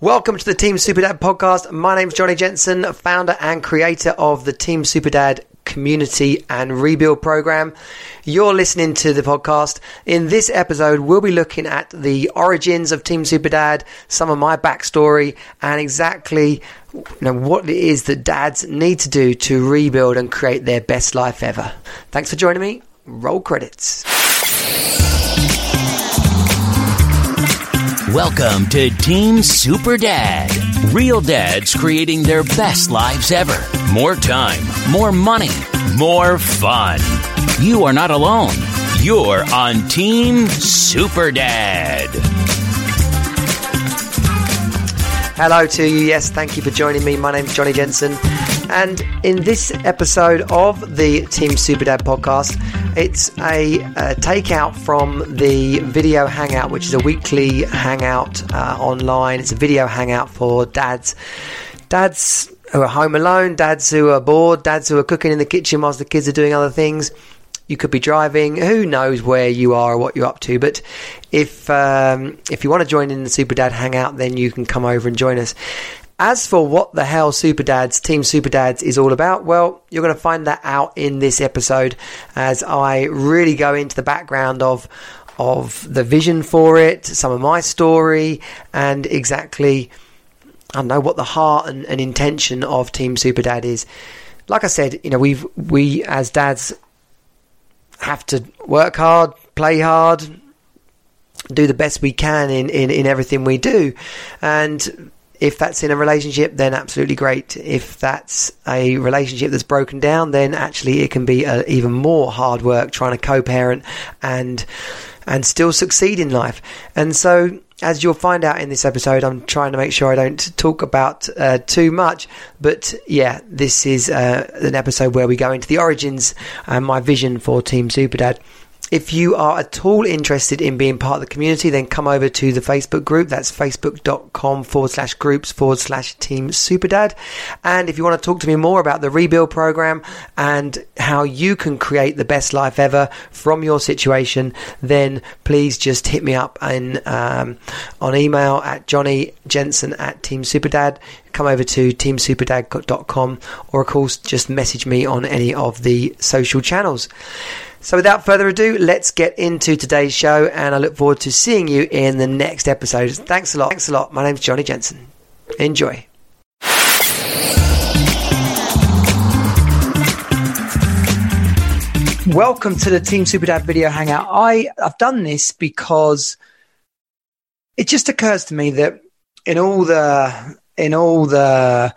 Welcome to the Team Superdad podcast. My name is Johnny Jensen, founder and creator of the Team Superdad community and rebuild program. You're listening to the podcast. In this episode, we'll be looking at the origins of Team Superdad, some of my backstory, and exactly you know, what it is that dads need to do to rebuild and create their best life ever. Thanks for joining me. Roll credits. Welcome to Team Super Dad. Real dads creating their best lives ever. More time, more money, more fun. You are not alone. You're on Team Super Dad. Hello to you. Yes, thank you for joining me. My name is Johnny Jensen. And in this episode of the Team Superdad podcast, it's a, a takeout from the video hangout, which is a weekly hangout uh, online. It's a video hangout for dads. Dads who are home alone, dads who are bored, dads who are cooking in the kitchen whilst the kids are doing other things. You could be driving. Who knows where you are or what you're up to? But if um, if you want to join in the Super Dad Hangout, then you can come over and join us. As for what the hell Super Dads, Team Super Dads is all about, well, you're going to find that out in this episode as I really go into the background of of the vision for it, some of my story, and exactly I know what the heart and, and intention of Team Super Dad is. Like I said, you know, we've we as dads have to work hard, play hard, do the best we can in, in, in everything we do. And if that's in a relationship, then absolutely great. If that's a relationship that's broken down, then actually it can be a, even more hard work trying to co-parent and and still succeed in life. And so, as you'll find out in this episode, I'm trying to make sure I don't talk about uh, too much. But yeah, this is uh, an episode where we go into the origins and my vision for Team Superdad. If you are at all interested in being part of the community, then come over to the Facebook group. That's facebook.com forward slash groups forward slash team superdad. And if you want to talk to me more about the rebuild program and how you can create the best life ever from your situation, then please just hit me up in, um, on email at Johnny Jensen at Team Superdad. Come over to teamsuperdad.com or, of course, just message me on any of the social channels. So, without further ado, let's get into today's show, and I look forward to seeing you in the next episode. Thanks a lot. Thanks a lot. My name's Johnny Jensen. Enjoy. Welcome to the Team Superdad video hangout. I, I've done this because it just occurs to me that in all the in all the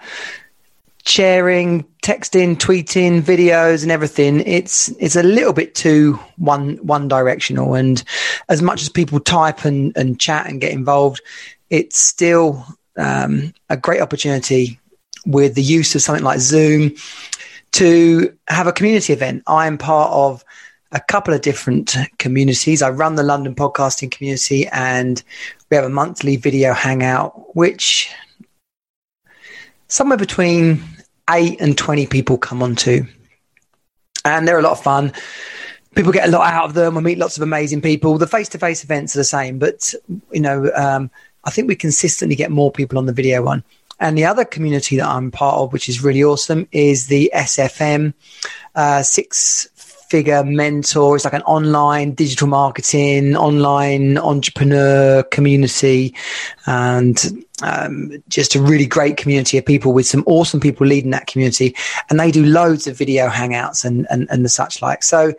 sharing, texting, tweeting, videos, and everything, it's it's a little bit too one one directional. And as much as people type and, and chat and get involved, it's still um, a great opportunity with the use of something like Zoom to have a community event. I am part of a couple of different communities. I run the London podcasting community and we have a monthly video hangout, which somewhere between eight and 20 people come on to. And they're a lot of fun. People get a lot out of them. We meet lots of amazing people. The face to face events are the same, but, you know, um, I think we consistently get more people on the video one. And the other community that I'm part of, which is really awesome, is the SFM uh, Six Figure Mentor. It's like an online digital marketing, online entrepreneur community, and um, just a really great community of people with some awesome people leading that community. And they do loads of video hangouts and, and, and the such like. So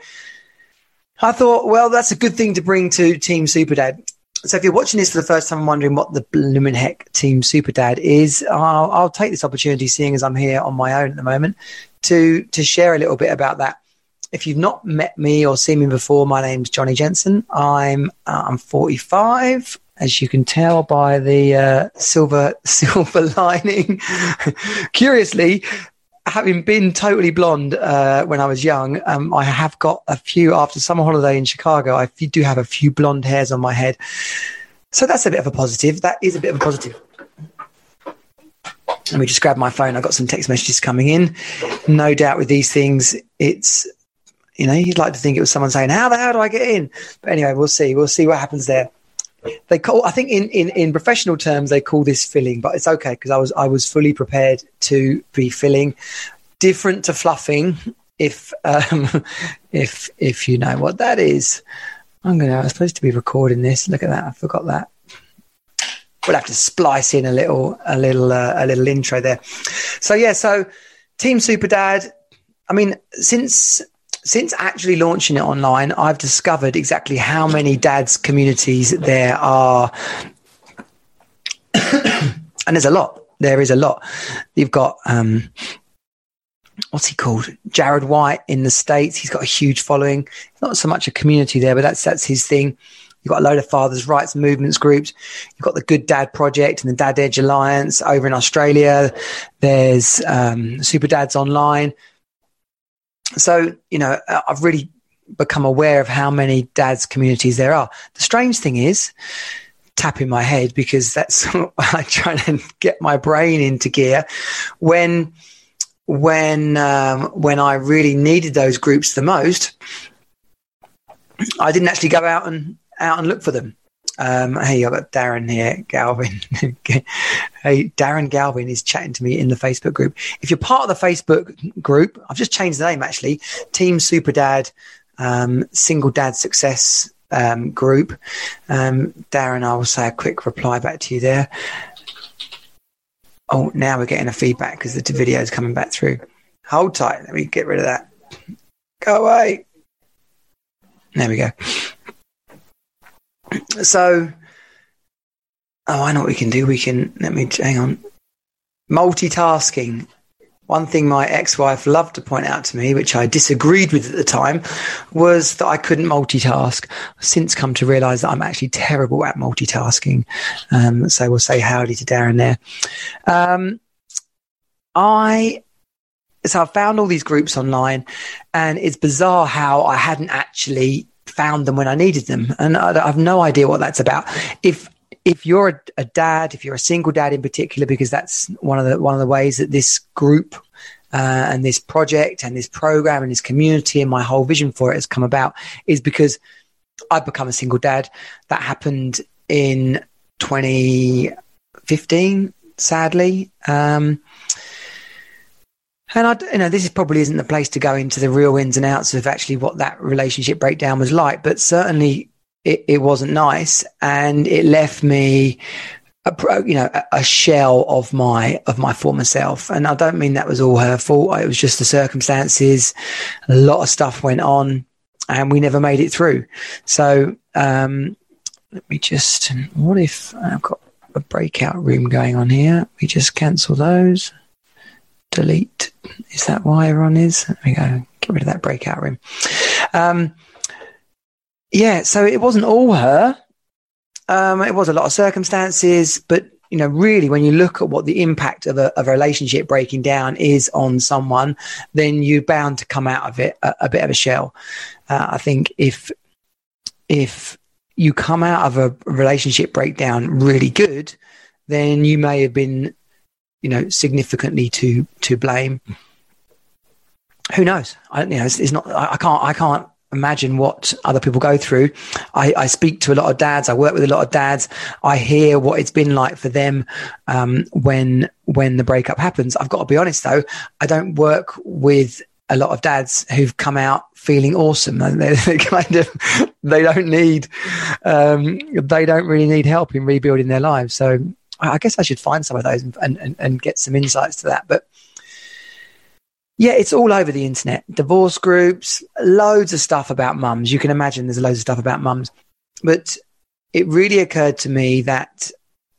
I thought, well, that's a good thing to bring to Team Superdad. So if you're watching this for the first time and wondering what the blooming heck Team Superdad is, I'll, I'll take this opportunity, seeing as I'm here on my own at the moment, to to share a little bit about that. If you've not met me or seen me before, my name's Johnny Jensen. I'm uh, I'm 45 as you can tell by the uh, silver silver lining. Curiously, having been totally blonde uh, when I was young, um, I have got a few after summer holiday in Chicago. I do have a few blonde hairs on my head, so that's a bit of a positive. That is a bit of a positive. Let me just grab my phone. I've got some text messages coming in. No doubt with these things, it's you know you'd like to think it was someone saying, "How the hell do I get in?" But anyway, we'll see. We'll see what happens there. They call. I think in, in, in professional terms they call this filling, but it's okay because I was I was fully prepared to be filling. Different to fluffing, if um, if if you know what that is. I'm gonna. I'm supposed to be recording this. Look at that. I forgot that. We'll have to splice in a little a little uh, a little intro there. So yeah. So Team Super Dad. I mean, since since actually launching it online, I've discovered exactly how many dads communities there are. and there's a lot. There is a lot. You've got um, what's he called? Jared White in the States. He's got a huge following. Not so much a community there, but that's that's his thing. You've got a load of fathers' rights movements groups. You've got the Good Dad Project and the Dad Edge Alliance over in Australia. There's um, Super Dads Online. So, you know, I've really become aware of how many dads communities there are. The strange thing is, tapping my head because that's I try to get my brain into gear when when um, when I really needed those groups the most. I didn't actually go out and out and look for them. Um, hey, I've got Darren here, Galvin. hey, Darren Galvin is chatting to me in the Facebook group. If you're part of the Facebook group, I've just changed the name actually. Team Super Dad, um, Single Dad Success um, group. Um, Darren, I will say a quick reply back to you there. Oh, now we're getting a feedback because the video is coming back through. Hold tight. Let me get rid of that. Go away. There we go. So, oh, I know what we can do. We can, let me, hang on. Multitasking. One thing my ex wife loved to point out to me, which I disagreed with at the time, was that I couldn't multitask. I've since come to realize that I'm actually terrible at multitasking. Um, so we'll say howdy to Darren there. Um, I so I found all these groups online, and it's bizarre how I hadn't actually found them when I needed them, and I, have no idea what that's about. If if you're a, a, dad, if you're a single dad in particular, because that's one of the one of the ways that this group uh, and this project and this program and this community and my whole vision for it has come about, is because I've become a single dad. That happened in 2015, sadly. Um, and I, you know, this is probably isn't the place to go into the real ins and outs of actually what that relationship breakdown was like, but certainly it, it wasn't nice, and it left me, a, you know, a, a shell of my of my former self. And I don't mean that was all her fault. It was just the circumstances. A lot of stuff went on, and we never made it through. So um, let me just. What if I've got a breakout room going on here? We just cancel those delete. Is that why everyone is? There we go. Get rid of that breakout room. Um, yeah, so it wasn't all her. Um, it was a lot of circumstances, but you know, really, when you look at what the impact of a, of a relationship breaking down is on someone, then you're bound to come out of it a, a bit of a shell. Uh, I think if if you come out of a relationship breakdown really good, then you may have been you know, significantly to to blame. Who knows? I, you know, it's, it's not. I, I, can't. I can't imagine what other people go through. I, I, speak to a lot of dads. I work with a lot of dads. I hear what it's been like for them um, when when the breakup happens. I've got to be honest though. I don't work with a lot of dads who've come out feeling awesome. They, they kind of they don't need um, they don't really need help in rebuilding their lives. So I guess I should find some of those and, and, and get some insights to that. But yeah, it's all over the internet. Divorce groups, loads of stuff about mums. You can imagine there's loads of stuff about mums. But it really occurred to me that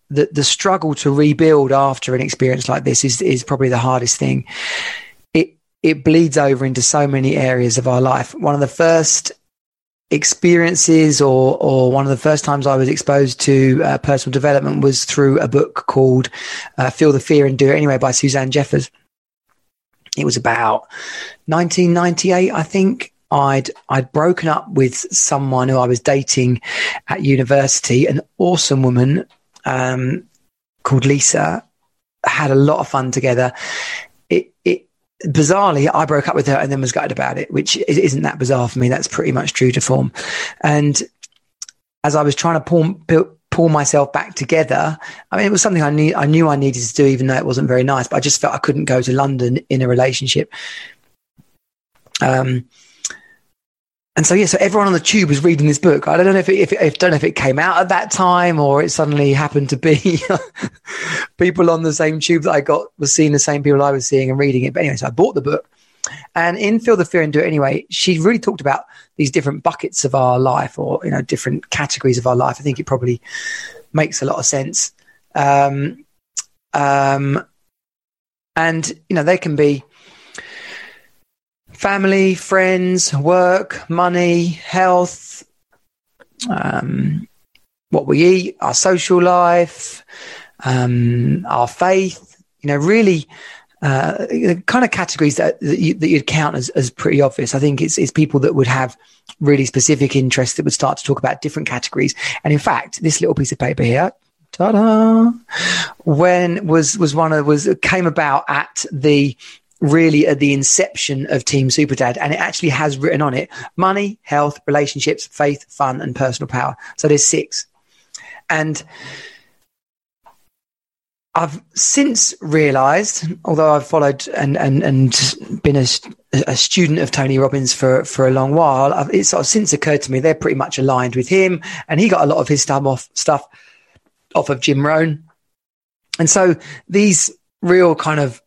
the, the struggle to rebuild after an experience like this is, is probably the hardest thing. It, it bleeds over into so many areas of our life. One of the first experiences or or one of the first times I was exposed to uh, personal development was through a book called uh, Feel the Fear and Do It Anyway by Suzanne Jeffers. It was about 1998, I think. I'd I'd broken up with someone who I was dating at university, an awesome woman um, called Lisa. Had a lot of fun together. Bizarrely, I broke up with her and then was gutted about it, which isn't that bizarre for me. That's pretty much true to form. And as I was trying to pull, pull myself back together. I mean, it was something I knew I knew I needed to do, even though it wasn't very nice. But I just felt I couldn't go to London in a relationship. Um, and so yeah, so everyone on the tube was reading this book. I don't know if it, if, if don't know if it came out at that time or it suddenly happened to be people on the same tube that I got was seeing the same people I was seeing and reading it. But anyway, so I bought the book, and in Feel the Fear and Do It Anyway, she really talked about these different buckets of our life or, you know, different categories of our life. I think it probably makes a lot of sense. Um, um, and, you know, they can be family, friends, work, money, health, um, what we eat, our social life, um, our faith, you know, really uh, kind of categories that, that, you, would count as, as pretty obvious. I think it's, it's people that would have really specific interests that would start to talk about different categories. And in fact, this little piece of paper here, ta-da, when was, was one of, was, came about at the, really at the inception of Team Superdad. And it actually has written on it money, health, relationships, faith, fun, and personal power. So there's six. And I've since realised, although I've followed and and and been a, a, student of Tony Robbins for for a long while, I've, it's sort of since occurred to me they're pretty much aligned with him, and he got a lot of his stuff off stuff off of Jim Rohn, and so these real kind of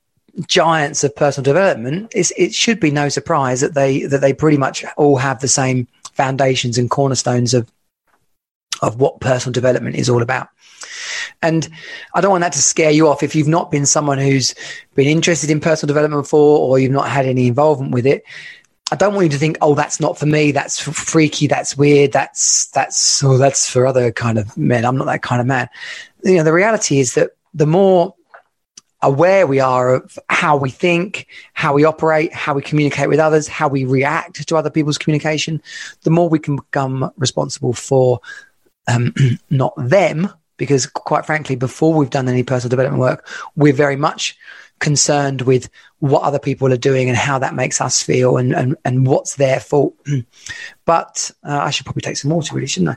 giants of personal development, it should be no surprise that they that they pretty much all have the same foundations and cornerstones of of what personal development is all about. And I don't want that to scare you off if you've not been someone who's been interested in personal development before or you've not had any involvement with it. I don't want you to think, oh, that's not for me. That's freaky. That's weird. That's that's oh, that's for other kind of men. I'm not that kind of man. You know, the reality is that the more aware we are of how we think, how we operate, how we communicate with others, how we react to other people's communication, the more we can become responsible for um, not them, because quite frankly, before we've done any personal development work, we're very much concerned with what other people are doing and how that makes us feel and, and, and what's their fault. But uh, I should probably take some water, really, shouldn't I?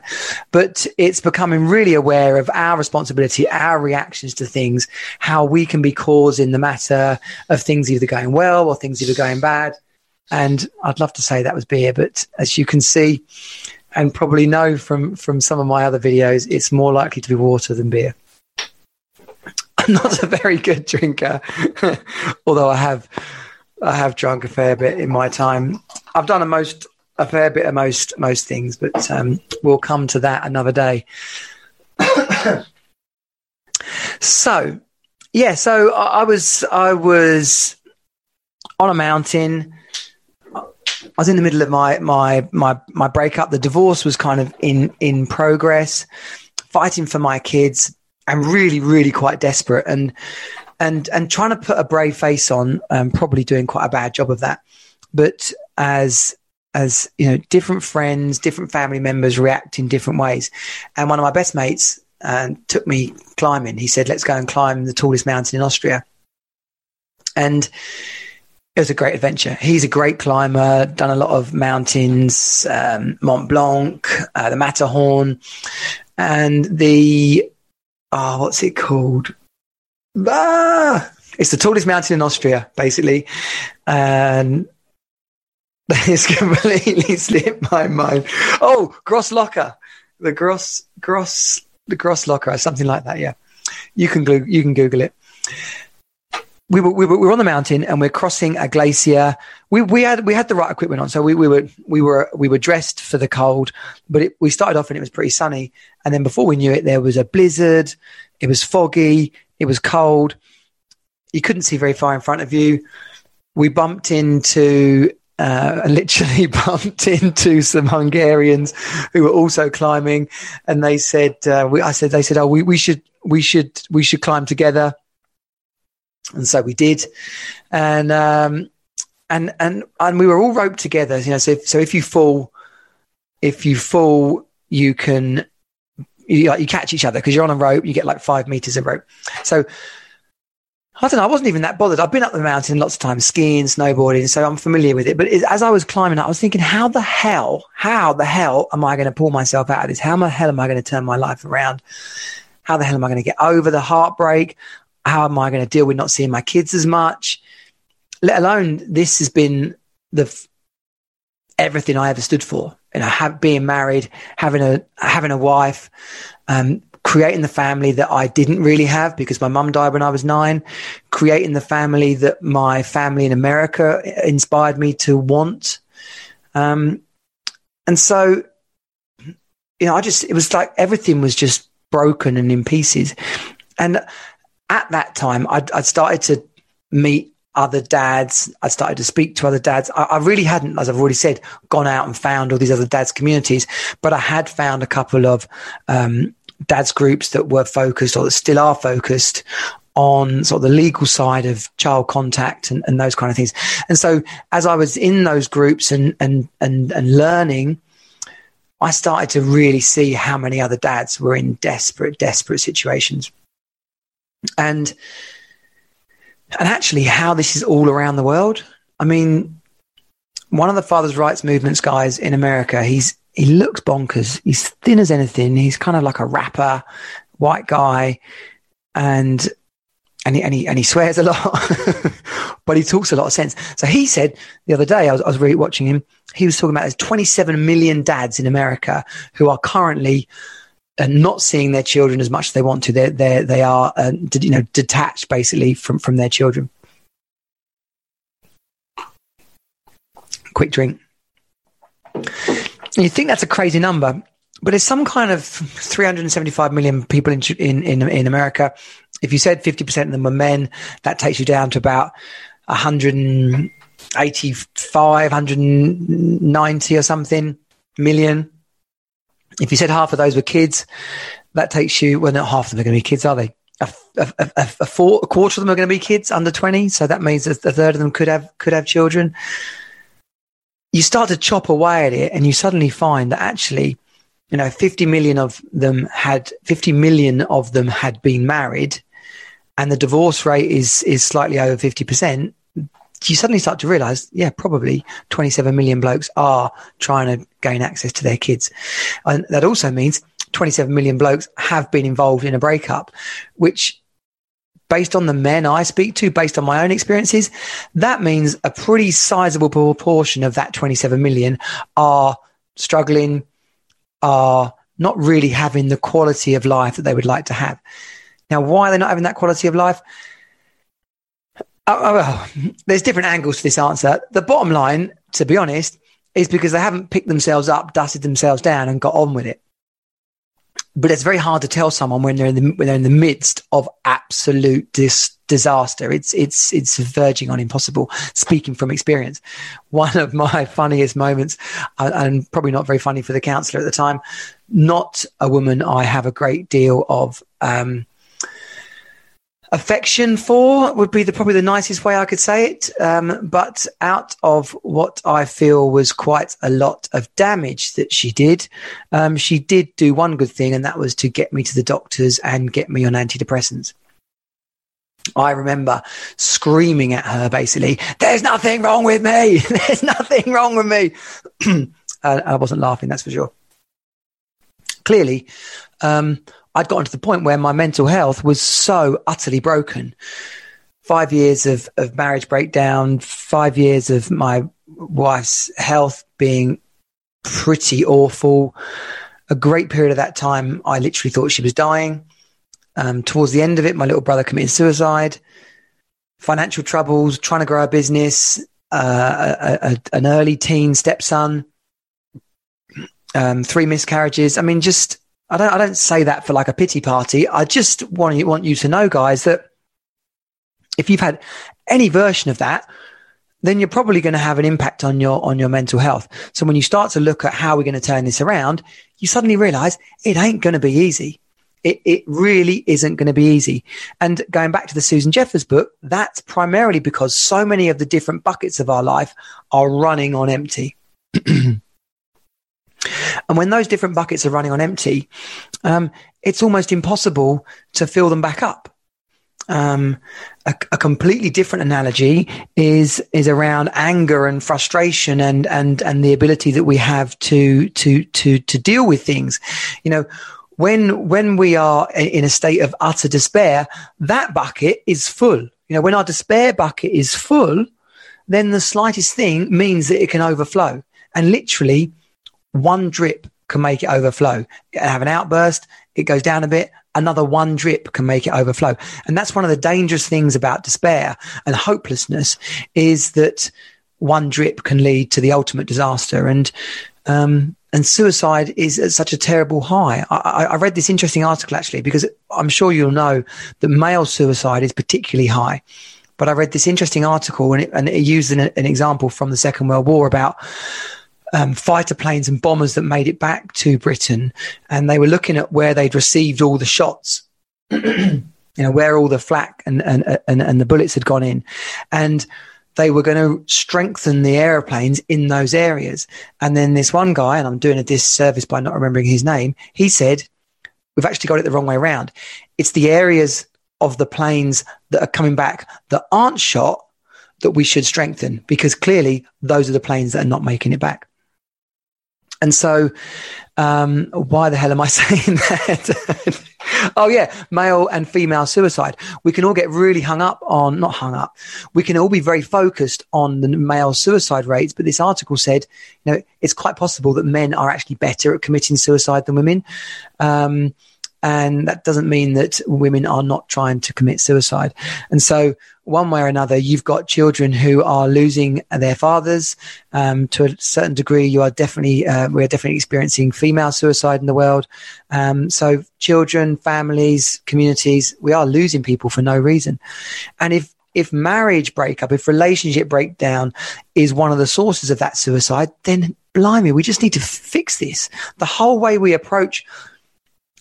But it's becoming really aware of our responsibility, our reactions to things, how we can be cause in the matter of things either going well or things either going bad. And I'd love to say that was beer, but as you can see, and probably know from from some of my other videos, it's more likely to be water than beer. I'm not a very good drinker, although I have I have drunk a fair bit in my time. I've done a most a fair bit of most most things, but um, we'll come to that another day. so, yeah, so I, I was I was on a mountain I was in the middle of my my my my breakup. The divorce was kind of in in progress, fighting for my kids. I'm really really quite desperate and and and trying to put a brave face on. Um, probably doing quite a bad job of that. But as as you know, different friends, different family members react in different ways. And one of my best mates uh, took me climbing. He said, "Let's go and climb the tallest mountain in Austria." And it was a great adventure. He's a great climber, done a lot of mountains, um, Mont Blanc, uh, the Matterhorn, and the, oh, what's it called? Ah, it's the tallest mountain in Austria, basically. And it's completely slipped my mind. Oh, Grosslocher. The Gross, Gross, the Grosslocher, something like that. Yeah. You can, you can Google it we were, we were, we were on the mountain and we're crossing a glacier. We, we had, we had the right equipment on. So we, we were, we were, we were dressed for the cold, but it, we started off and it was pretty sunny. And then before we knew it, there was a blizzard. It was foggy. It was cold. You couldn't see very far in front of you. We bumped into, uh, literally bumped into some Hungarians who were also climbing. And they said, uh, we, I said, they said, oh, we, we should, we should, we should climb together and so we did, and um, and and and we were all roped together. You know, so if, so if you fall, if you fall, you can you, you catch each other because you're on a rope. You get like five meters of rope. So I don't know. I wasn't even that bothered. I've been up the mountain lots of times, skiing, snowboarding, so I'm familiar with it. But it, as I was climbing up, I was thinking, how the hell, how the hell am I going to pull myself out of this? How the hell am I going to turn my life around? How the hell am I going to get over the heartbreak? How am I going to deal with not seeing my kids as much? Let alone this has been the everything I ever stood for. You know, have, being married, having a having a wife, um, creating the family that I didn't really have because my mum died when I was nine, creating the family that my family in America inspired me to want. Um, and so, you know, I just, it was like everything was just broken and in pieces. And at that time, I'd, I'd started to meet other dads. I'd started to speak to other dads. I, I, really hadn't, as I've already said, gone out and found all these other dads communities, but I had found a couple of um, dads groups that were focused or that still are focused on sort of the legal side of child contact and, and those kind of things. And so as I was in those groups and, and, and, and learning, I started to really see how many other dads were in desperate, desperate situations. And, and actually how this is all around the world. I mean, one of the father's rights movements guys in America, he's he looks bonkers. He's thin as anything. He's kind of like a rapper, white guy, and and he and he, and he swears a lot, but he talks a lot of sense. So he said the other day, I was, I was really watching him. He was talking about there's 27 million dads in America who are currently uh, not seeing their children as much as they want to. They they they are uh, you know detached basically from from their children. Quick drink. You think that's a crazy number, but it's some kind of 375 million people in, in, in, in America. If you said 50% of them were men, that takes you down to about 185, 190 or something million. If you said half of those were kids, that takes you, well, not half of them are going to be kids, are they? A, a, a, a, four, a quarter of them are going to be kids under 20. So that means a, a third of them could have, could have children you start to chop away at it and you suddenly find that actually, you know, 50 million of them had, 50 million of them had been married and the divorce rate is, is slightly over 50%. You suddenly start to realize, yeah, probably 27 million blokes are trying to gain access to their kids. And that also means 27 million blokes have been involved in a breakup, which based on the men I speak to, based on my own experiences, that means a pretty sizable proportion of that 27 million are struggling, are not really having the quality of life that they would like to have. Now, why are they not having that quality of life? Oh, oh, well, there's different angles to this answer. The bottom line, to be honest, is because they haven't picked themselves up, dusted themselves down, and got on with it but it's very hard to tell someone when they're in the when they're in the midst of absolute dis- disaster. It's it's it's verging on impossible. Speaking from experience, one of my funniest moments, uh, and probably not very funny for the counsellor at the time, not a woman I have a great deal of. Um, affection for would be the probably the nicest way I could say it. Um, but out of what I feel was quite a lot of damage that she did, um, she did do one good thing, and that was to get me to the doctors and get me on antidepressants. I remember screaming at her basically, there's nothing wrong with me. There's nothing wrong with me. I wasn't laughing, that's for sure. Clearly, um, I'd gotten to the point where my mental health was so utterly broken. Five years of, of marriage breakdown, five years of my wife's health being pretty awful. A great period of that time, I literally thought she was dying. Um, towards the end of it, my little brother committed suicide, financial troubles, trying to grow a business, uh, a, a, an early teen stepson, um, three miscarriages. I mean, just I don't I don't say that for like a pity party. I just want you, want you to know, guys, that if you've had any version of that, then you're probably going to have an impact on your on your mental health. So when you start to look at how we're going to turn this around, you suddenly realize it ain't going to be easy. It, it really isn't going to be easy. And going back to the Susan Jeffers book, that's primarily because so many of the different buckets of our life are running on empty. And when those different buckets are running on empty, um, it's almost impossible to fill them back up. um, a, a, completely different analogy is is around anger and frustration and and and the ability that we have to to to to deal with things. You know, when when we are in a state of utter despair, that bucket is full. You know, when our despair bucket is full, then the slightest thing means that it can overflow, and literally one drip can make it overflow. and Have an outburst, it goes down a bit, another one drip can make it overflow. And that's one of the dangerous things about despair and hopelessness is that one drip can lead to the ultimate disaster. And, um, and suicide is at such a terrible high. I, I, read this interesting article actually because I'm sure you'll know that male suicide is particularly high. But I read this interesting article and it, and it used an, an example from the Second World War about um, fighter planes and bombers that made it back to Britain, and they were looking at where they'd received all the shots. you know where all the flak and, and and and the bullets had gone in, and they were going to strengthen the aeroplanes in those areas. And then this one guy, and I'm doing a disservice by not remembering his name, he said, "We've actually got it the wrong way around. It's the areas of the planes that are coming back that aren't shot." That we should strengthen because clearly those are the planes that are not making it back. And so, um, why the hell am I saying that? oh yeah, male and female suicide. We can all get really hung up on, not hung up. We can all be very focused on the male suicide rates. But this article said, you know, it's quite possible that men are actually better at committing suicide than women. Um, and that doesn't mean that women are not trying to commit suicide. And so, one way or another, you've got children who are losing their fathers. Um, to a certain degree, you are definitely uh, we are definitely experiencing female suicide in the world. Um, so, children, families, communities, we are losing people for no reason. And if if marriage breakup, if relationship breakdown is one of the sources of that suicide, then blimey, we just need to fix this. The whole way we approach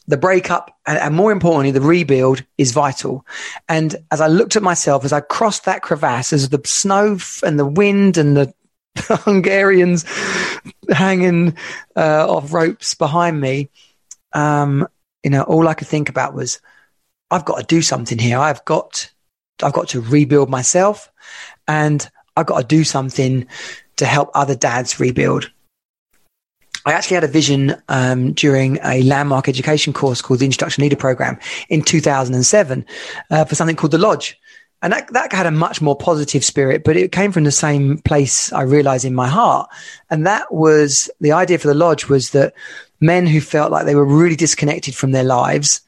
the breakup and, and, more importantly, the rebuild is vital. And as I looked at myself, as I crossed that crevasse, as the snow and the wind and the Hungarians hanging uh, off ropes behind me, um, you know, all I could think about was, I've got to do something here. I've got, I've got to rebuild myself, and I've got to do something to help other dads rebuild. I actually had a vision um, during a landmark education course called the Introduction Leader Program in 2007 uh, for something called the Lodge. And that, that had a much more positive spirit, but it came from the same place I realized in my heart. And that was the idea for the Lodge was that men who felt like they were really disconnected from their lives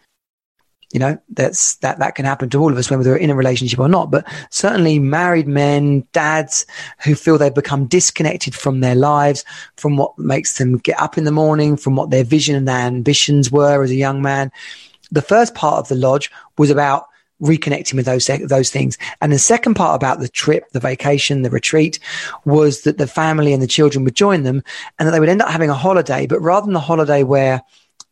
you know that's that that can happen to all of us whether we're in a relationship or not. But certainly married men dads who feel they've become disconnected from their lives from what makes them get up in the morning from what their vision and their ambitions were as a young man. The first part of the lodge was about reconnecting with those those things. And the second part about the trip the vacation the retreat was that the family and the children would join them and that they would end up having a holiday. But rather than the holiday where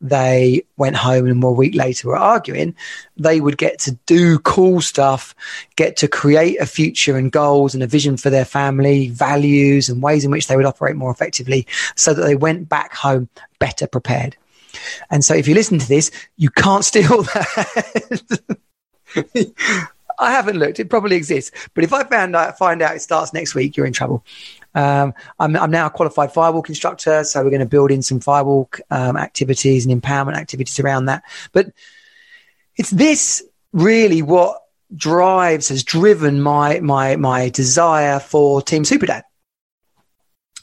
they went home and a week later were arguing, they would get to do cool stuff, get to create a future and goals and a vision for their family, values and ways in which they would operate more effectively so that they went back home better prepared. And so if you listen to this, you can't steal that. I haven't looked. It probably exists. But if I found out, find out it starts next week, you're in trouble. Um, I'm, I'm, now a qualified firewalk instructor, so we're going to build in some firewalk um, activities and empowerment activities around that. But it's this really what drives has driven my my my desire for Team Superdad.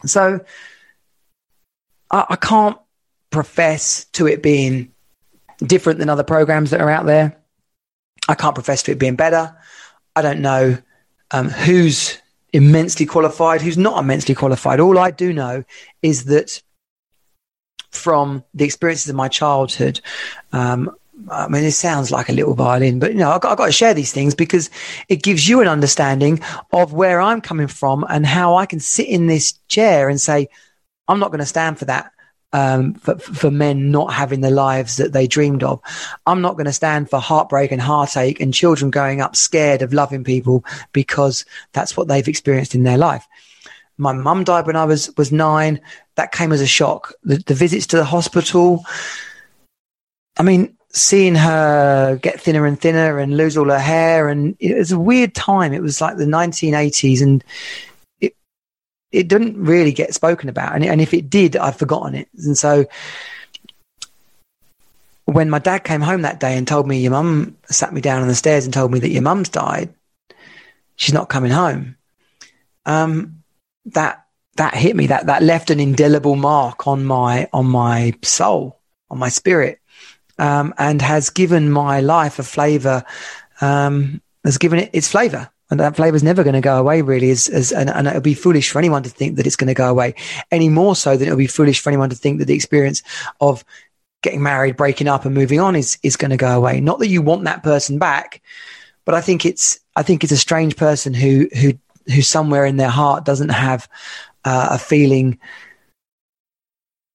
So I, I can't profess to it being different than other programs that are out there. I can't profess to it being better. I don't know um, who's immensely qualified, who's not immensely qualified. All I do know is that from the experiences of my childhood, um, I mean, it sounds like a little violin, but you know, I've got, I've got, to share these things because it gives you an understanding of where I'm coming from and how I can sit in this chair and say, I'm not going to stand for that um, for, for men not having the lives that they dreamed of. I'm not going to stand for heartbreak and heartache and children growing up scared of loving people because that's what they've experienced in their life. My mum died when I was, was nine. That came as a shock. The, the visits to the hospital. I mean, seeing her get thinner and thinner and lose all her hair, and it was a weird time. It was like the 1980s, and it didn't really get spoken about, and, and if it did, I've forgotten it. And so, when my dad came home that day and told me your mum sat me down on the stairs and told me that your mum's died, she's not coming home. Um, that that hit me. That that left an indelible mark on my on my soul, on my spirit um, and has given my life a flavor, um, has given it its flavor. And that flavor is never going to go away, really. Is and, and it'll be foolish for anyone to think that it's going to go away. Any more so than it'll be foolish for anyone to think that the experience of getting married, breaking up, and moving on is is going to go away. Not that you want that person back, but I think it's I think it's a strange person who who who somewhere in their heart doesn't have uh, a feeling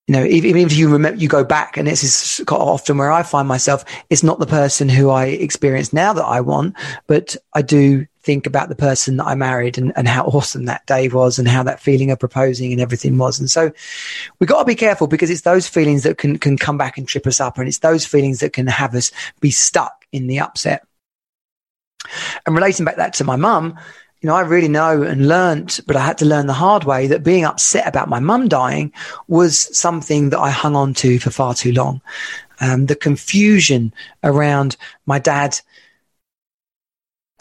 you know, even if you remember, you go back, and this is often where I find myself. It's not the person who I experience now that I want, but I do think about the person that I married and, and how awesome that day was and how that feeling of proposing and everything was. And so we got to be careful because it's those feelings that can, can come back and trip us up. And it's those feelings that can have us be stuck in the upset. And relating back that to my mum, you know, I really know and learnt, but I had to learn the hard way that being upset about my mum dying was something that I hung on to for far too long. Um, the confusion around my dad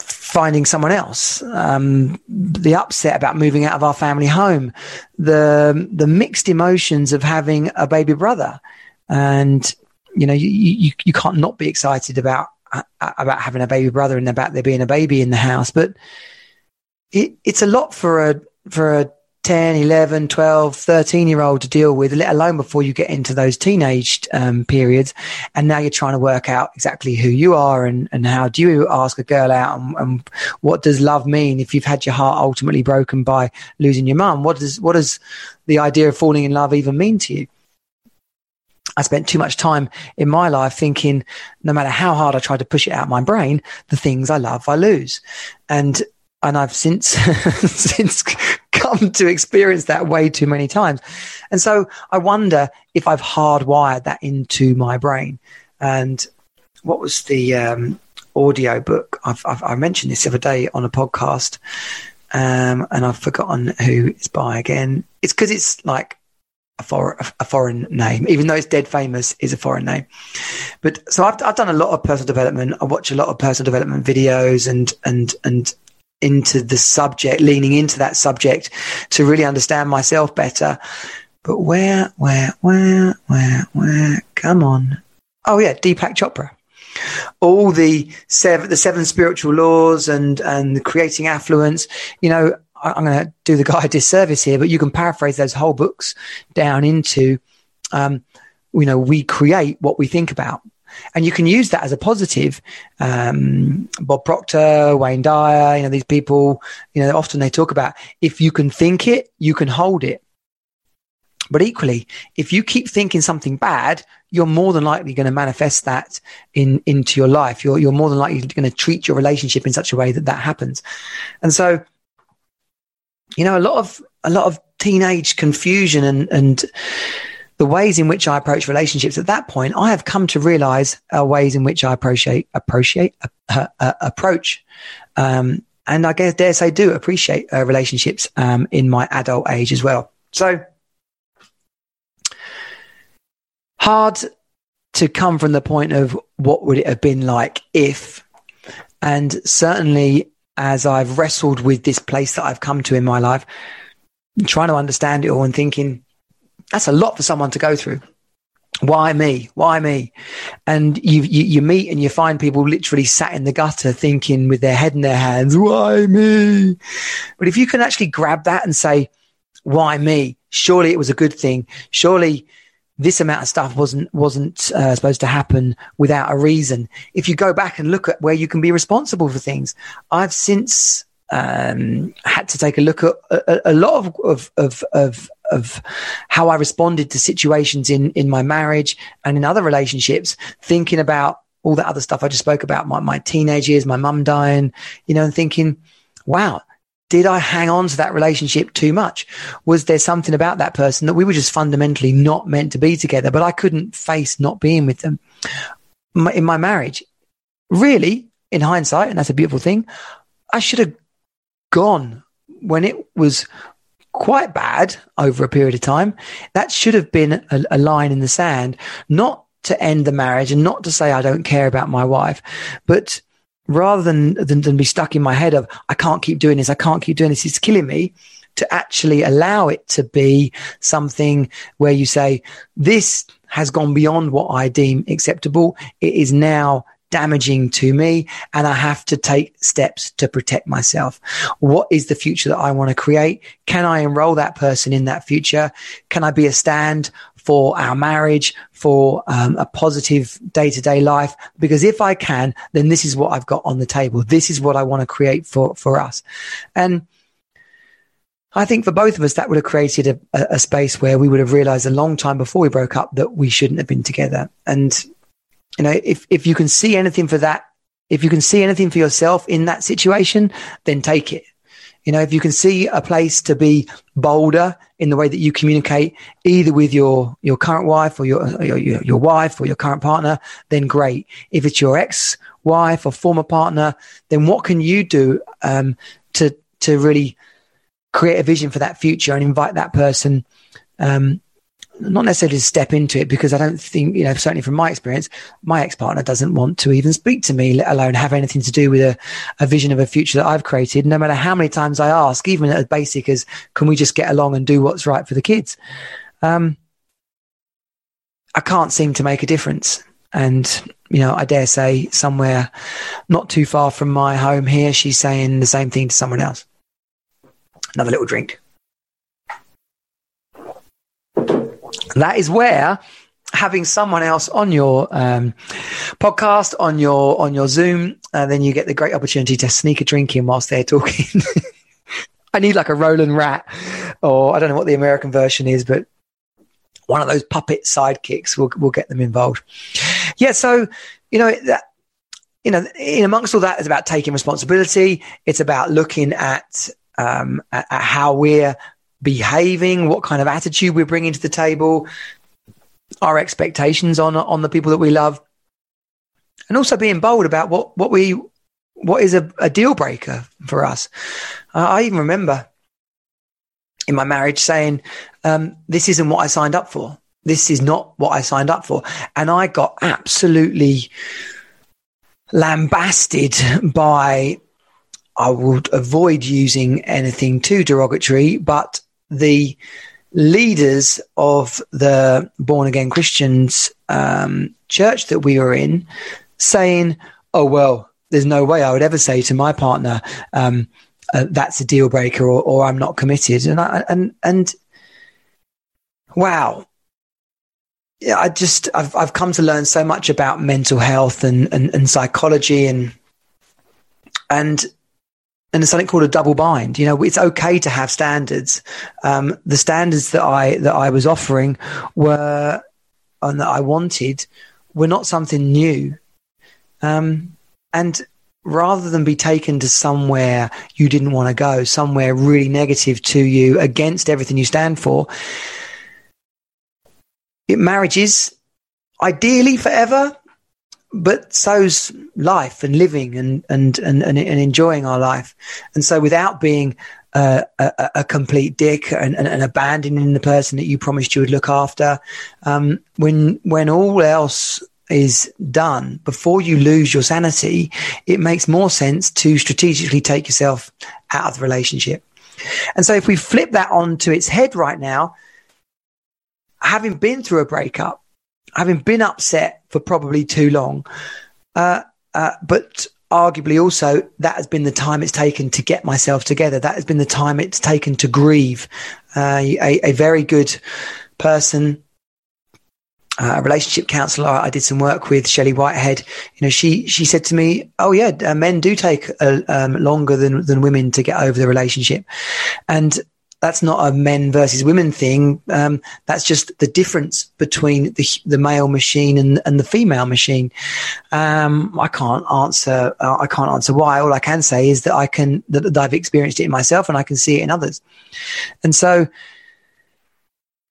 finding someone else, um, the upset about moving out of our family home, the the mixed emotions of having a baby brother, and you know, you you, you can't not be excited about uh, about having a baby brother and about there being a baby in the house, but it, it's a lot for a for a 10, 11, 12, 13 year old to deal with, let alone before you get into those teenage um, periods. And now you're trying to work out exactly who you are and, and how do you ask a girl out and, and what does love mean if you've had your heart ultimately broken by losing your mum? What does, what does the idea of falling in love even mean to you? I spent too much time in my life thinking no matter how hard I tried to push it out my brain, the things I love, I lose. And and I've since since come to experience that way too many times. And so I wonder if I've hardwired that into my brain. And what was the um, audio book? I've, I've, i mentioned this the other day on a podcast, um, and I've forgotten who it's by again. It's because it's like a, for, a, foreign name, even though it's dead famous, is a foreign name. But so I've, I've done a lot of personal development. I watch a lot of personal development videos and and and into the subject, leaning into that subject to really understand myself better. But where, where, where, where, where? Come on. Oh yeah, Deepak Chopra. All the seven, the seven spiritual laws and, and creating affluence. You know, I'm going to do the guy a disservice here, but you can paraphrase those whole books down into, um, you know, we create what we think about and you can use that as a positive. Um, Bob Proctor, Wayne Dyer, you know, these people, you know, often they talk about if you can think it, you can hold it. But equally, if you keep thinking something bad, you're more than likely going to manifest that in into your life. You're you're more than likely going to treat your relationship in such a way that that happens. And so, you know, a lot of a lot of teenage confusion and and the ways in which I approach relationships at that point, I have come to realize are ways in which I appreciate, appreciate, uh, uh, approach, um, and I guess dare say do appreciate uh, relationships um, in my adult age as well. So hard to come from the point of what would it have been like if, and certainly as I've wrestled with this place that I've come to in my life, trying to understand it all and thinking that's a lot for someone to go through. Why me? Why me? And you, you, you meet and you find people literally sat in the gutter thinking with their head in their hands, why me? But if you can actually grab that and say, why me? Surely it was a good thing. Surely this amount of stuff wasn't wasn't uh, supposed to happen without a reason. If you go back and look at where you can be responsible for things, I've since um, had to take a look at a, a lot of, of, of, of of how I responded to situations in in my marriage and in other relationships, thinking about all that other stuff I just spoke about, my, my teenage years, my mum dying, you know, and thinking, wow, did I hang on to that relationship too much? Was there something about that person that we were just fundamentally not meant to be together, but I couldn't face not being with them? my, in my marriage. Really, in hindsight, and that's a beautiful thing, I should have gone when it was quite bad over a period of time. That should have been a, a line in the sand, not to end the marriage and not to say I don't care about my wife, but rather than, than, than be stuck in my head of I can't keep doing this, I can't keep doing this, it's killing me. To actually allow it to be something where you say, this has gone beyond what I deem acceptable. It is now damaging to me and I have to take steps to protect myself. What is the future that I want to create? Can I enroll that person in that future? Can I be a stand for our marriage, for um, a positive day to day life. Because if I can, then this is what I've got on the table. This is what I want to create for, for us. And I think for both of us, that would have created a, a, space where we would have realized a long time before we broke up that we shouldn't have been together. And, you know, if, if you can see anything for that, if you can see anything for yourself in that situation, then take it. You know, if you can see a place to be bolder in the way that you communicate, either with your, your current wife or your, your, your wife or your current partner, then great. If it's your ex wife or former partner, then what can you do, um, to, to really create a vision for that future and invite that person, um, not necessarily to step into it because I don't think, you know, certainly from my experience, my ex partner doesn't want to even speak to me, let alone have anything to do with a, a vision of a future that I've created. No matter how many times I ask, even as basic as, can we just get along and do what's right for the kids? Um, I can't seem to make a difference. And, you know, I dare say somewhere not too far from my home here, she's saying the same thing to someone else. Another little drink. That is where having someone else on your um, podcast on your on your zoom uh, then you get the great opportunity to sneak a drink in whilst they're talking. I need like a roland rat or i don't know what the american version is but one of those puppet sidekicks will will get them involved. Yeah so you know that you know in amongst all that is about taking responsibility. It's about looking at um, at, at how we're behaving, what kind of attitude we're bringing to the table, our expectations on on the people that we love, and also being bold about what what we what is a, a deal breaker for us. I even remember in my marriage saying, um, "This isn't what I signed up for. This is not what I signed up for," and I got absolutely lambasted by I would avoid using anything too derogatory, but the leaders of the born again Christians um, church that we were in saying, "Oh well, there's no way I would ever say to my partner." Um, uh, that's a deal breaker, or, or I'm not committed, and I, and and wow, yeah, I just I've I've come to learn so much about mental health and and, and psychology and and and there's something called a double bind. You know, it's okay to have standards. Um, the standards that I that I was offering were and that I wanted were not something new. Um, and rather than be taken to somewhere you didn't want to go, somewhere really negative to you, against everything you stand for, it marriages ideally forever but so's life and living and, and, and, and, enjoying our life. And so without being uh, a, a, complete dick and, and, and, abandoning the person that you promised you would look after, um, when, when all else is done, before you lose your sanity, it makes more sense to strategically take yourself out of the relationship. And so if we flip that onto its head right now, having been through a breakup, having been upset for probably too long, uh, uh, but arguably also that has been the time it's taken to get myself together. That has been the time it's taken to grieve. Uh, a, a, very good person, uh, a relationship counselor I did some work with, Shelley Whitehead. You know, she she said to me, "Oh yeah, uh, men do take uh, um, longer than than women to get over the relationship," and that's not a men versus women thing. Um, that's just the difference between the the male machine and and the female machine. Um, I can't answer. Uh, I can't answer why. All I can say is that I can that, that I've experienced it in myself and I can see it in others. And so,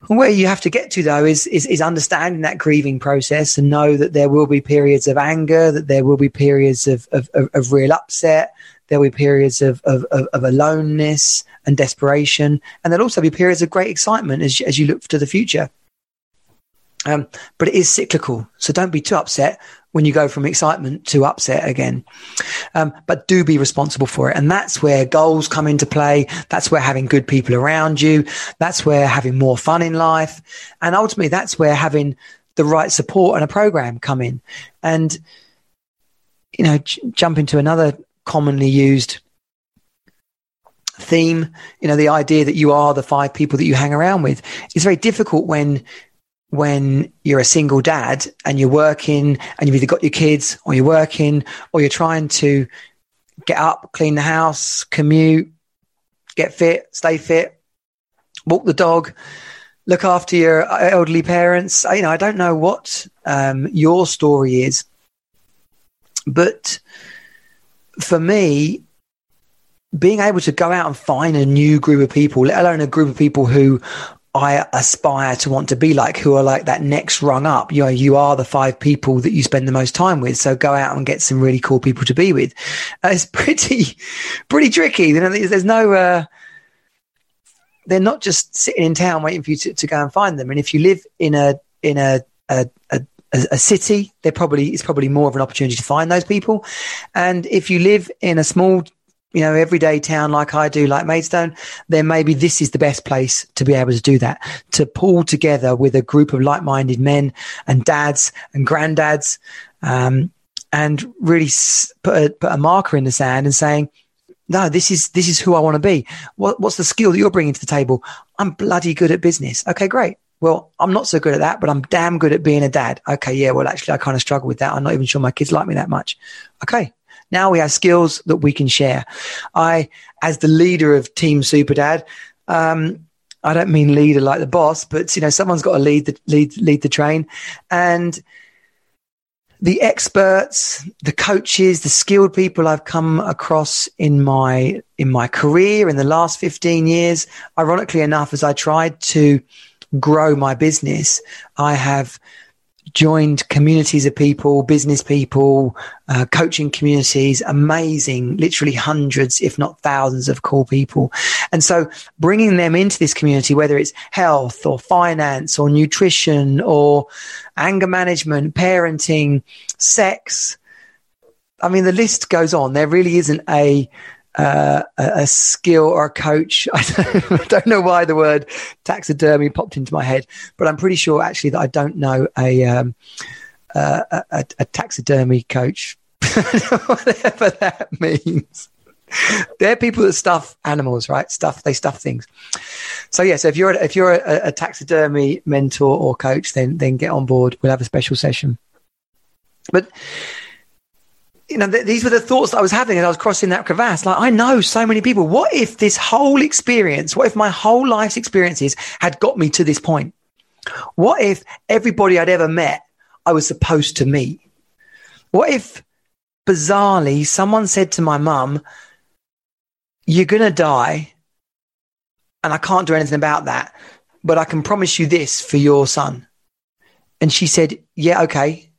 Where you have to get to though is, is, is understanding that grieving process and know that there will be periods of anger, that there will be periods of, of, of, of real upset, there will be periods of, of, of, of, aloneness and desperation, and there'll also be periods of great excitement as, as you look to the future. Um, but it is cyclical, so don't be too upset when you go from excitement to upset again. Um, but do be responsible for it. And that's where goals come into play. That's where having good people around you. That's where having more fun in life. And ultimately, that's where having the right support and a program come in. And, you know, j- jump into another commonly used theme, you know, the idea that you are the five people that you hang around with is very difficult when when you're a single dad and you're working and you've either got your kids or you're working or you're trying to get up, clean the house, commute, get fit, stay fit, walk the dog, look after your elderly parents. You know, I don't know what um, your story is, but for me, being able to go out and find a new group of people, let alone a group of people who I aspire to want to be like, who are like that next rung up. You know, you are the five people that you spend the most time with. So go out and get some really cool people to be with. Uh, it's pretty, pretty tricky. You know, there's no, uh, they're not just sitting in town waiting for you to, to go and find them. And if you live in a, in a, a, a a, city, there probably is probably more of an opportunity to find those people. And if you live in a small you know, everyday town like I do, like Maidstone, then maybe this is the best place to be able to do that, to pull together with a group of like-minded men and dads and granddads, um, and really put a, put a marker in the sand and saying, no, this is, this is who I want to be. What, what's the skill that you're bringing to the table? I'm bloody good at business. Okay, great. Well, I'm not so good at that, but I'm damn good at being a dad. Okay. Yeah. Well, actually, I kind of struggle with that. I'm not even sure my kids like me that much. Okay. Now we have skills that we can share. I, as the leader of Team Super Dad, um, I don't mean leader like the boss, but you know, someone's got to lead the lead lead the train, and the experts, the coaches, the skilled people I've come across in my in my career in the last fifteen years. Ironically enough, as I tried to grow my business, I have joined communities of people, business people, uh, coaching communities, amazing, literally hundreds, if not thousands of cool people. And so bringing them into this community, whether it's health or finance or nutrition or anger management, parenting, sex. I mean, the list goes on. There really isn't a, uh, a, skill or a coach. I don't, I don't, know why the word taxidermy popped into my head, but I'm pretty sure actually that I don't know a um, uh, a, a, taxidermy coach, whatever that means. They're people that stuff animals, right? Stuff they stuff things. So yeah, so if you're if you're a, a taxidermy mentor or coach, then then get on board. We'll have a special session. But you know, th- these were the thoughts that I was having as I was crossing that crevasse. Like, I know so many people. What if this whole experience, what if my whole life's experiences had got me to this point? What if everybody I'd ever met, I was supposed to meet? What if, bizarrely, someone said to my mum, You're going to die, and I can't do anything about that, but I can promise you this for your son? And she said, Yeah, okay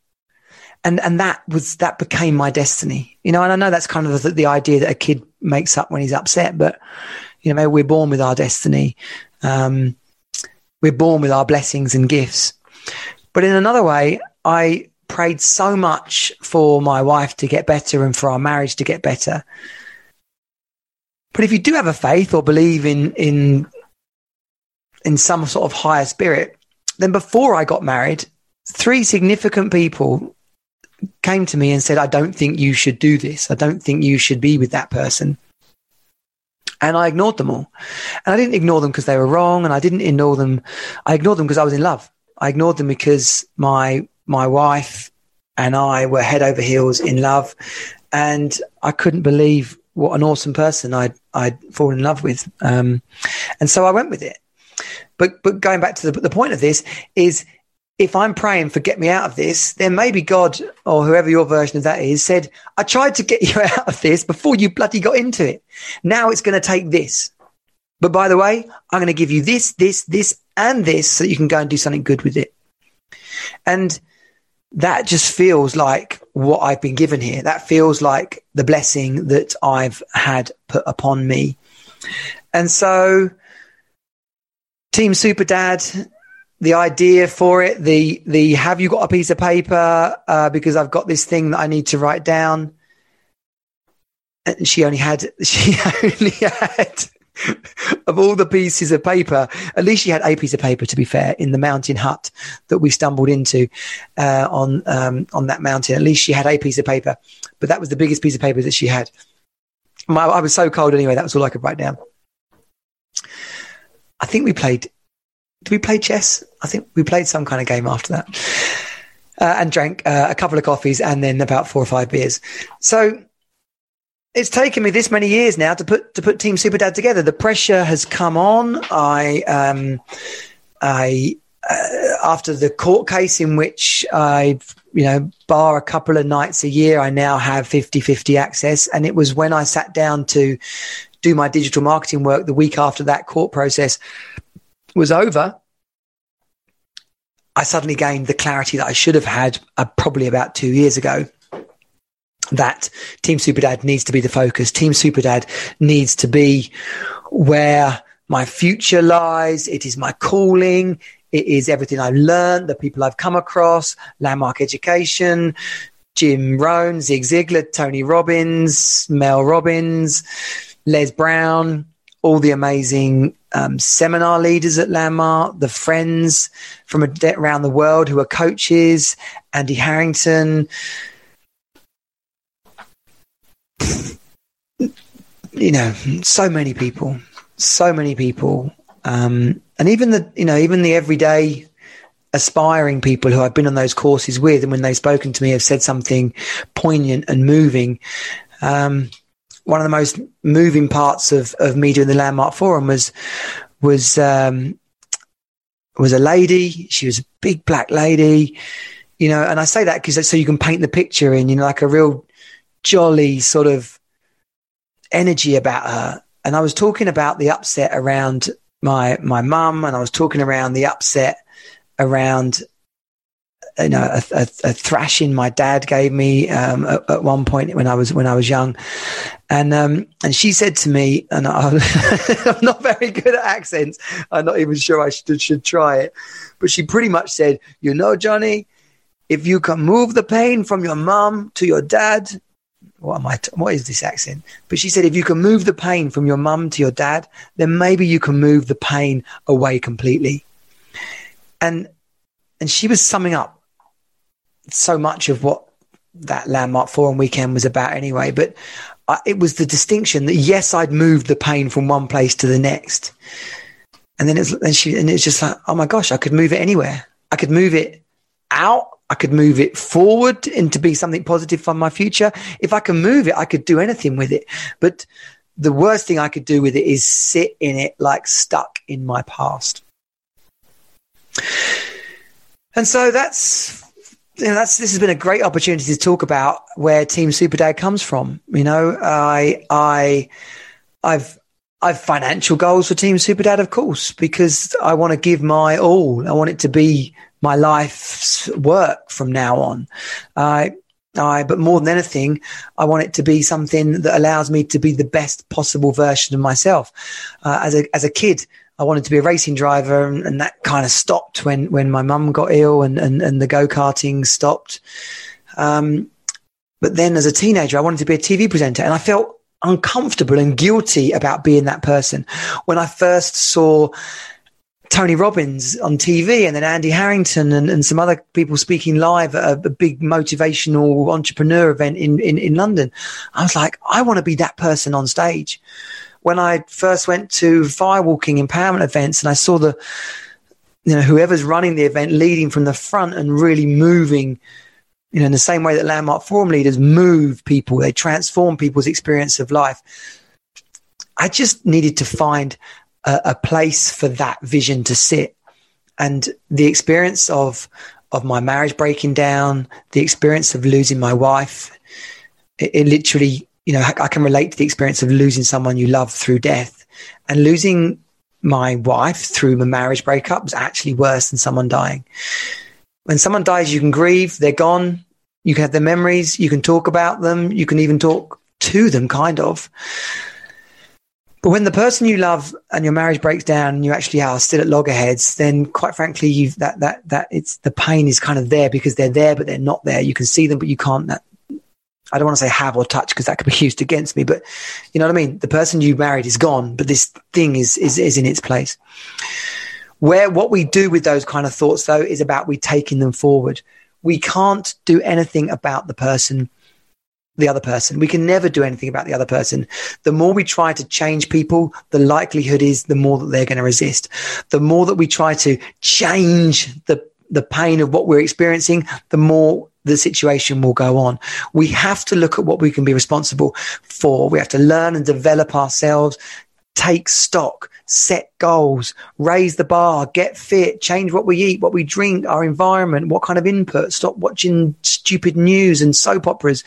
and and that was that became my destiny. You know and i know that's kind of the, the idea that a kid makes up when he's upset but you know we're born with our destiny. Um, we're born with our blessings and gifts. But in another way i prayed so much for my wife to get better and for our marriage to get better. But if you do have a faith or believe in in in some sort of higher spirit then before i got married three significant people came to me and said, I don't think you should do this. I don't think you should be with that person. And I ignored them all. And I didn't ignore them because they were wrong. And I didn't ignore them. I ignored them because I was in love. I ignored them because my, my wife and I were head over heels in love. And I couldn't believe what an awesome person I'd, I'd fallen in love with. Um, and so I went with it. But, but going back to the, the point of this is if I'm praying for get me out of this, then maybe God or whoever your version of that is said, I tried to get you out of this before you bloody got into it. Now it's going to take this. But by the way, I'm going to give you this, this, this, and this so you can go and do something good with it. And that just feels like what I've been given here. That feels like the blessing that I've had put upon me. And so, Team Super Dad, the idea for it, the the have you got a piece of paper uh, because I've got this thing that I need to write down. And she only had she only had of all the pieces of paper, at least she had a piece of paper. To be fair, in the mountain hut that we stumbled into uh, on um, on that mountain, at least she had a piece of paper. But that was the biggest piece of paper that she had. My, I was so cold anyway. That was all I could write down. I think we played. Did we play chess? I think we played some kind of game after that, uh, and drank uh, a couple of coffees and then about four or five beers. So it's taken me this many years now to put to put Team Super Dad together. The pressure has come on. I um, I uh, after the court case in which I you know bar a couple of nights a year, I now have 50-50 access, and it was when I sat down to do my digital marketing work the week after that court process was over. I suddenly gained the clarity that I should have had uh, probably about two years ago that Team Superdad needs to be the focus. Team Superdad needs to be where my future lies. It is my calling. It is everything I've learned, the people I've come across, landmark education, Jim Rohn, Zig Ziglar, Tony Robbins, Mel Robbins, Les Brown, all the amazing um, seminar leaders at Landmark, the friends from around the world who are coaches, Andy Harrington, you know, so many people, so many people, um, and even the you know even the everyday aspiring people who I've been on those courses with, and when they've spoken to me, have said something poignant and moving. Um, one of the most moving parts of of me doing the landmark forum was was um, was a lady. She was a big black lady, you know. And I say that because so you can paint the picture in, you know, like a real jolly sort of energy about her. And I was talking about the upset around my my mum, and I was talking around the upset around you know a, a, a thrashing my dad gave me um, at, at, one point when I was when I was young, and um, and she said to me, and I, am not very good at accents. I'm not even sure I should should try it, but she pretty much said, you know, Johnny, if you can move the pain from your mum to your dad, what am I? T- what is this accent? But she said, if you can move the pain from your mum to your dad, then maybe you can move the pain away completely. And and she was summing up so much of what that landmark forum weekend was about anyway. But I, it was the distinction that yes, I'd moved the pain from one place to the next, and then it's and she and it's just like, oh my gosh, I could move it anywhere. I could move it out I could move it forward into be something positive for my future. If I can move it, I could do anything with it. But the worst thing I could do with it is sit in it like stuck in my past. And so that's you know, that's this has been a great opportunity to talk about where Team Super Dad comes from. You know, I I I've I've financial goals for Team Super Dad, of course, because I want to give my all. I want it to be my life's work from now on. I, I, but more than anything, I want it to be something that allows me to be the best possible version of myself. Uh, as a as a kid, I wanted to be a racing driver, and, and that kind of stopped when when my mum got ill and and, and the go karting stopped. Um, but then, as a teenager, I wanted to be a TV presenter, and I felt uncomfortable and guilty about being that person. When I first saw Tony Robbins on TV and then Andy Harrington and, and some other people speaking live at a, a big motivational entrepreneur event in, in, in London. I was like, I want to be that person on stage. When I first went to firewalking empowerment events and I saw the, you know, whoever's running the event leading from the front and really moving, you know, in the same way that landmark forum leaders move people, they transform people's experience of life. I just needed to find a, a place for that vision to sit. And the experience of of my marriage breaking down, the experience of losing my wife, it, it, literally, you know, I can relate to the experience of losing someone you love through death and losing my wife through a marriage breakup was actually worse than someone dying. When someone dies, you can grieve, they're gone, you can have their memories, you can talk about them, you can even talk to them, kind of. But when the person you love and your marriage breaks down and you actually are still at loggerheads, then quite frankly, you've that that that it's the pain is kind of there because they're there, but they're not there. You can see them, but you can't. That, I don't want to say have or touch because that could be used against me, but you know what I mean. The person you married is gone, but this thing is is is in its place. Where what we do with those kind of thoughts though is about we taking them forward. We can't do anything about the person the other person. We can never do anything about the other person. The more we try to change people, the likelihood is the more that they're going to resist. The more that we try to change the, the pain of what we're experiencing, the more the situation will go on. We have to look at what we can be responsible for. We have to learn and develop ourselves, take stock, set goals, raise the bar, get fit, change what we eat, what we drink, our environment, what kind of input, stop watching stupid news and soap operas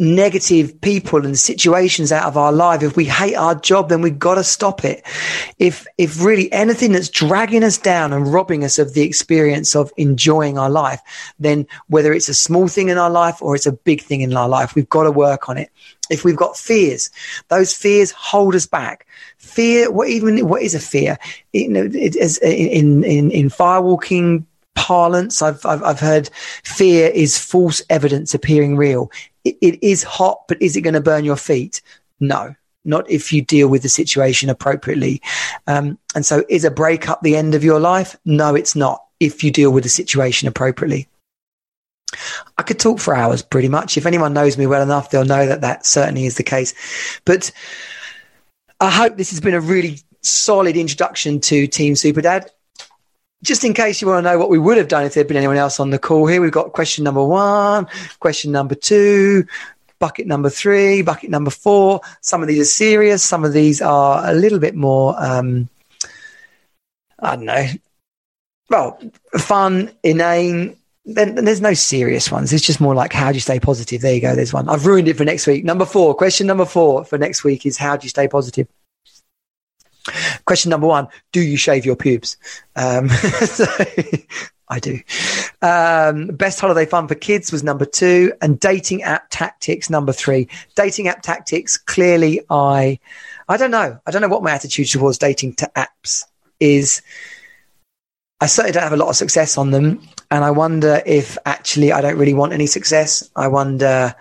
negative people and situations out of our life if we hate our job then we've got to stop it if if really anything that's dragging us down and robbing us of the experience of enjoying our life then whether it's a small thing in our life or it's a big thing in our life we've got to work on it if we've got fears those fears hold us back fear what even what is a fear you know it is in in in firewalking parlance. I've, I've, I've heard fear is false evidence appearing real. It, it is hot, but is it going to burn your feet? No, not if you deal with the situation appropriately. Um, and so, is a breakup the end of your life? No, it's not. If you deal with the situation appropriately. I could talk for hours pretty much. If anyone knows me well enough, they'll know that that certainly is the case. But I hope this has been a really solid introduction to Team Superdad just in case you want to know what we would have done if there'd been anyone else on the call here, we've got question number one, question number two, bucket number three, bucket number four. Some of these are serious, some of these are a little bit more, um, I don't know, well, fun, inane. Then, there's no serious ones. It's just more like how do you stay positive? There you go. There's one. I've ruined it for next week. Number four. Question number four for next week is how do you stay positive? Question number one: Do you shave your pubes? Um, so, I do. Um, best holiday fun for kids was number two, and dating app tactics number three. Dating app tactics. Clearly, I, I don't know. I don't know what my attitude towards dating to apps is. I certainly don't have a lot of success on them, and I wonder if actually I don't really want any success. I wonder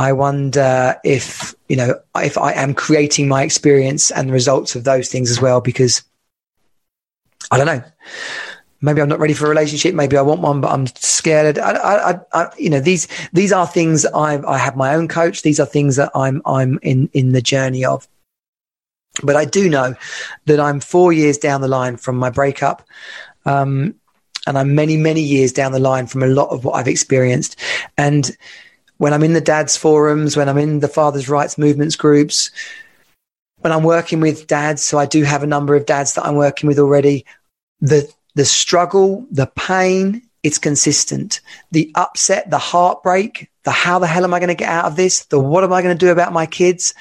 I wonder if, you know, if I am creating my experience and the results of those things as well, because I don't know. Maybe I'm not ready for a relationship. Maybe I want one, but I'm scared. I, I, I, you know, these these are things I I have my own coach. These are things that I'm I'm in in the journey of. But I do know that I'm four years down the line from my breakup. Um, and I'm many, many years down the line from a lot of what I've experienced. And when I'm in the dads forums, when I'm in the father's rights movements groups, when I'm working with dads, so I do have a number of dads that I'm working with already, the the struggle, the pain, it's consistent. The upset, the heartbreak, the how the hell am I going to get out of this? The what am I going to do about my kids?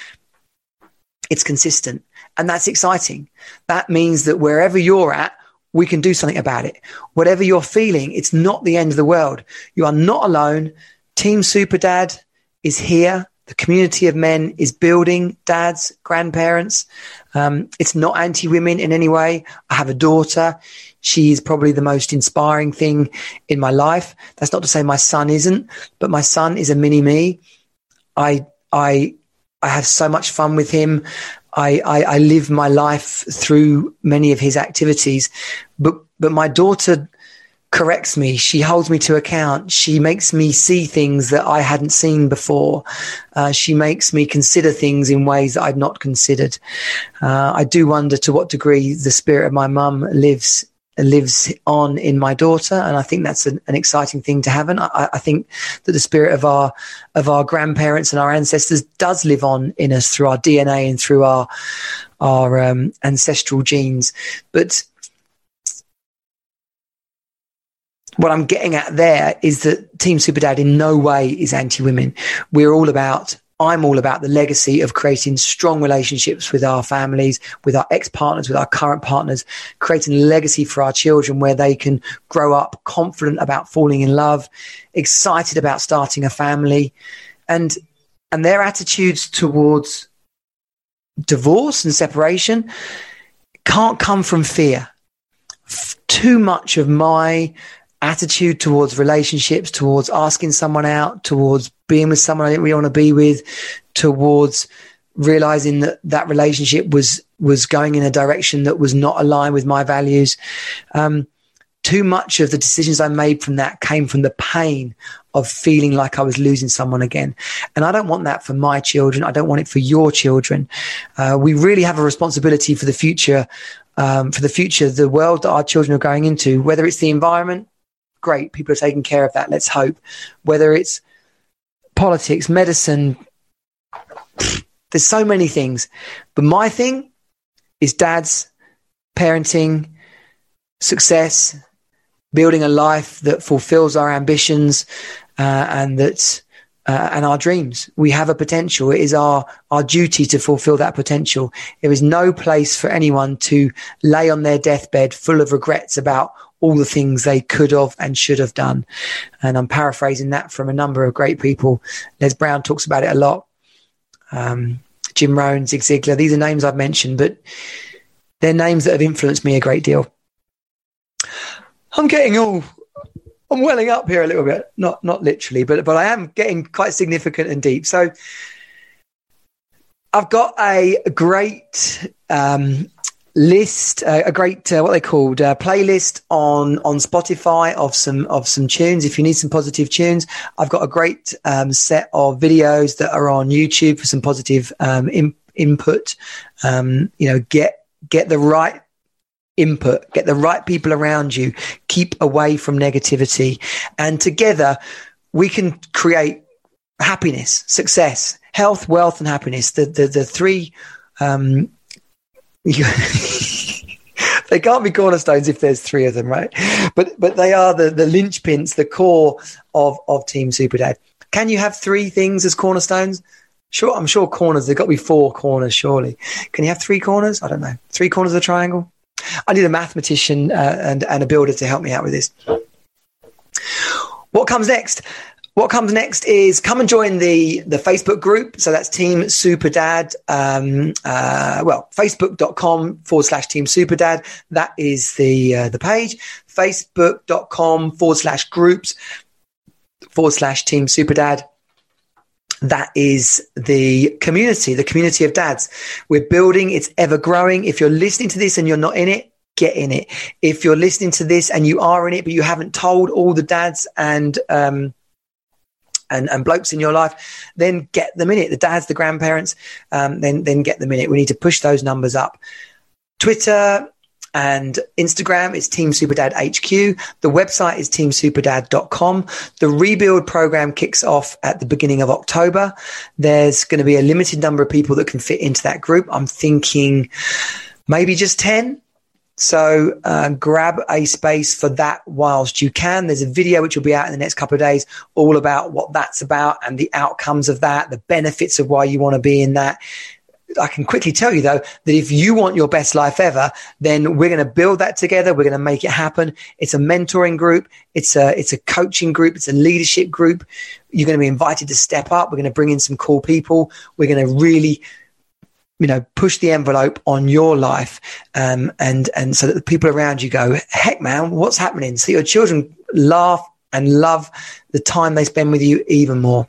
It's consistent. And that's exciting. That means that wherever you're at, we can do something about it. Whatever you're feeling, it's not the end of the world. You are not alone. Team Super Dad is here. The community of men is building dads, grandparents. Um, it's not anti women in any way. I have a daughter. She is probably the most inspiring thing in my life. That's not to say my son isn't, but my son is a mini me. I, I, I have so much fun with him. I, I, I live my life through many of his activities, but, but my daughter corrects me. She holds me to account. She makes me see things that I hadn't seen before. Uh, she makes me consider things in ways that I'd not considered. Uh, I do wonder to what degree the spirit of my mum lives lives on in my daughter, and I think that's an, an exciting thing to have. And I, I, think that the spirit of our of our grandparents and our ancestors does live on in us through our DNA and through our our um, ancestral genes. But what I'm getting at there is that Team Superdad in no way is anti women. We're all about I'm all about the legacy of creating strong relationships with our families, with our ex partners, with our current partners, creating a legacy for our children where they can grow up confident about falling in love, excited about starting a family, and and their attitudes towards divorce and separation can't come from fear. Too much of my attitude towards relationships, towards asking someone out, towards being with someone I didn't really want to be with, towards realizing that that relationship was was going in a direction that was not aligned with my values. Um, too much of the decisions I made from that came from the pain of feeling like I was losing someone again. And I don't want that for my children. I don't want it for your children. Uh, we really have a responsibility for the future, um, for the future, the world that our children are going into, whether it's the environment, great, people are taking care of that. Let's hope. Whether it's politics, medicine, there's so many things. But my thing is dads, parenting, success, building a life that fulfills our ambitions uh, and that uh, and our dreams. We have a potential. It is our our duty to fulfill that potential. There is no place for anyone to lay on their deathbed full of regrets about all the things they could have and should have done. And I'm paraphrasing that from a number of great people. Les Brown talks about it a lot. Um, Jim Rohn, Zig Ziglar, these are names I've mentioned, but they're names that have influenced me a great deal. I'm getting all, I'm welling up here a little bit, not not literally, but but I am getting quite significant and deep. So I've got a great um, list, uh, a great uh, what they called uh, playlist on on Spotify of some of some tunes. If you need some positive tunes, I've got a great um, set of videos that are on YouTube for some positive um, in, input. Um, you know, get get the right input, get the right people around you, keep away from negativity, and together we can create happiness, success, health, wealth, and happiness. The the the three um, they can't be cornerstones if there's three of them, right? But but they are the the linchpins, the core of of Team Super Dad. Can you have three things as cornerstones? Sure, I'm sure corners. There've got to be four corners, surely. Can you have three corners? I don't know. Three corners of the triangle. I need a mathematician uh, and and a builder to help me out with this. What comes next? What comes next is come and join the the Facebook group. So that's Team Super Dad. Um, uh, well, facebook.com forward slash Team Super Dad. That is the uh, the page. Facebook.com forward slash groups forward slash Team Super Dad. That is the community, the community of dads. We're building, it's ever growing. If you're listening to this and you're not in it, get in it. If you're listening to this and you are in it, but you haven't told all the dads and um, and, and blokes in your life, then get them in it. The dads, the grandparents, um, then then get them in it. We need to push those numbers up. Twitter and Instagram is Team Superdad HQ. The website is teamsuperdad.com. The rebuild program kicks off at the beginning of October. There's going to be a limited number of people that can fit into that group. I'm thinking maybe just 10 so uh, grab a space for that whilst you can. There's a video which will be out in the next couple of days, all about what that's about and the outcomes of that, the benefits of why you want to be in that. I can quickly tell you though that if you want your best life ever, then we're going to build that together. We're going to make it happen. It's a mentoring group. It's a, it's a coaching group. It's a leadership group. You're going to be invited to step up. We're going to bring in some cool people. We're going to really you know, push the envelope on your life, um, and and so that the people around you go, heck, man, what's happening? So your children laugh and love the time they spend with you even more.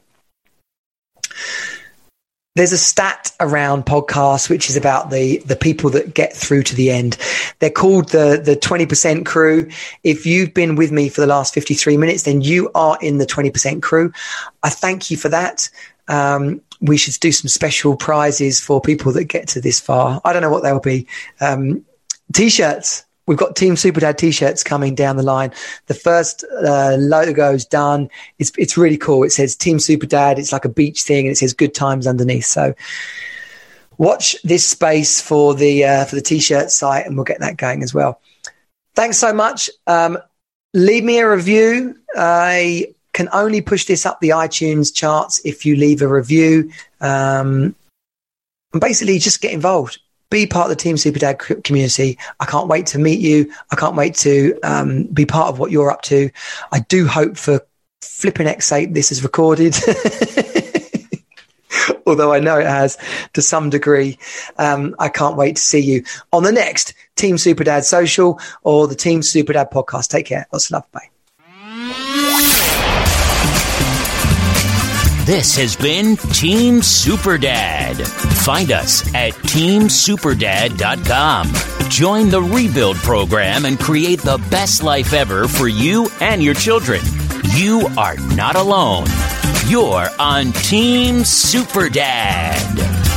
There's a stat around podcasts which is about the the people that get through to the end. They're called the the 20% crew. If you've been with me for the last 53 minutes, then you are in the 20% crew. I thank you for that. Um, we should do some special prizes for people that get to this far. I don't know what they'll be. Um, t-shirts. We've got Team Super Dad t-shirts coming down the line. The first uh, logo's done. It's it's really cool. It says Team Super Dad. It's like a beach thing, and it says Good Times underneath. So watch this space for the uh, for the t-shirt site, and we'll get that going as well. Thanks so much. Um, leave me a review. I can only push this up the iTunes charts if you leave a review. Um, and basically, just get involved. Be part of the Team Superdad community. I can't wait to meet you. I can't wait to um, be part of what you're up to. I do hope for flipping X8 this is recorded. Although I know it has to some degree. Um, I can't wait to see you on the next Team Superdad social or the Team Superdad podcast. Take care. Lots of love. Bye. This has been Team Superdad. Find us at teamsuperdad.com. Join the Rebuild program and create the best life ever for you and your children. You are not alone. You're on Team Superdad.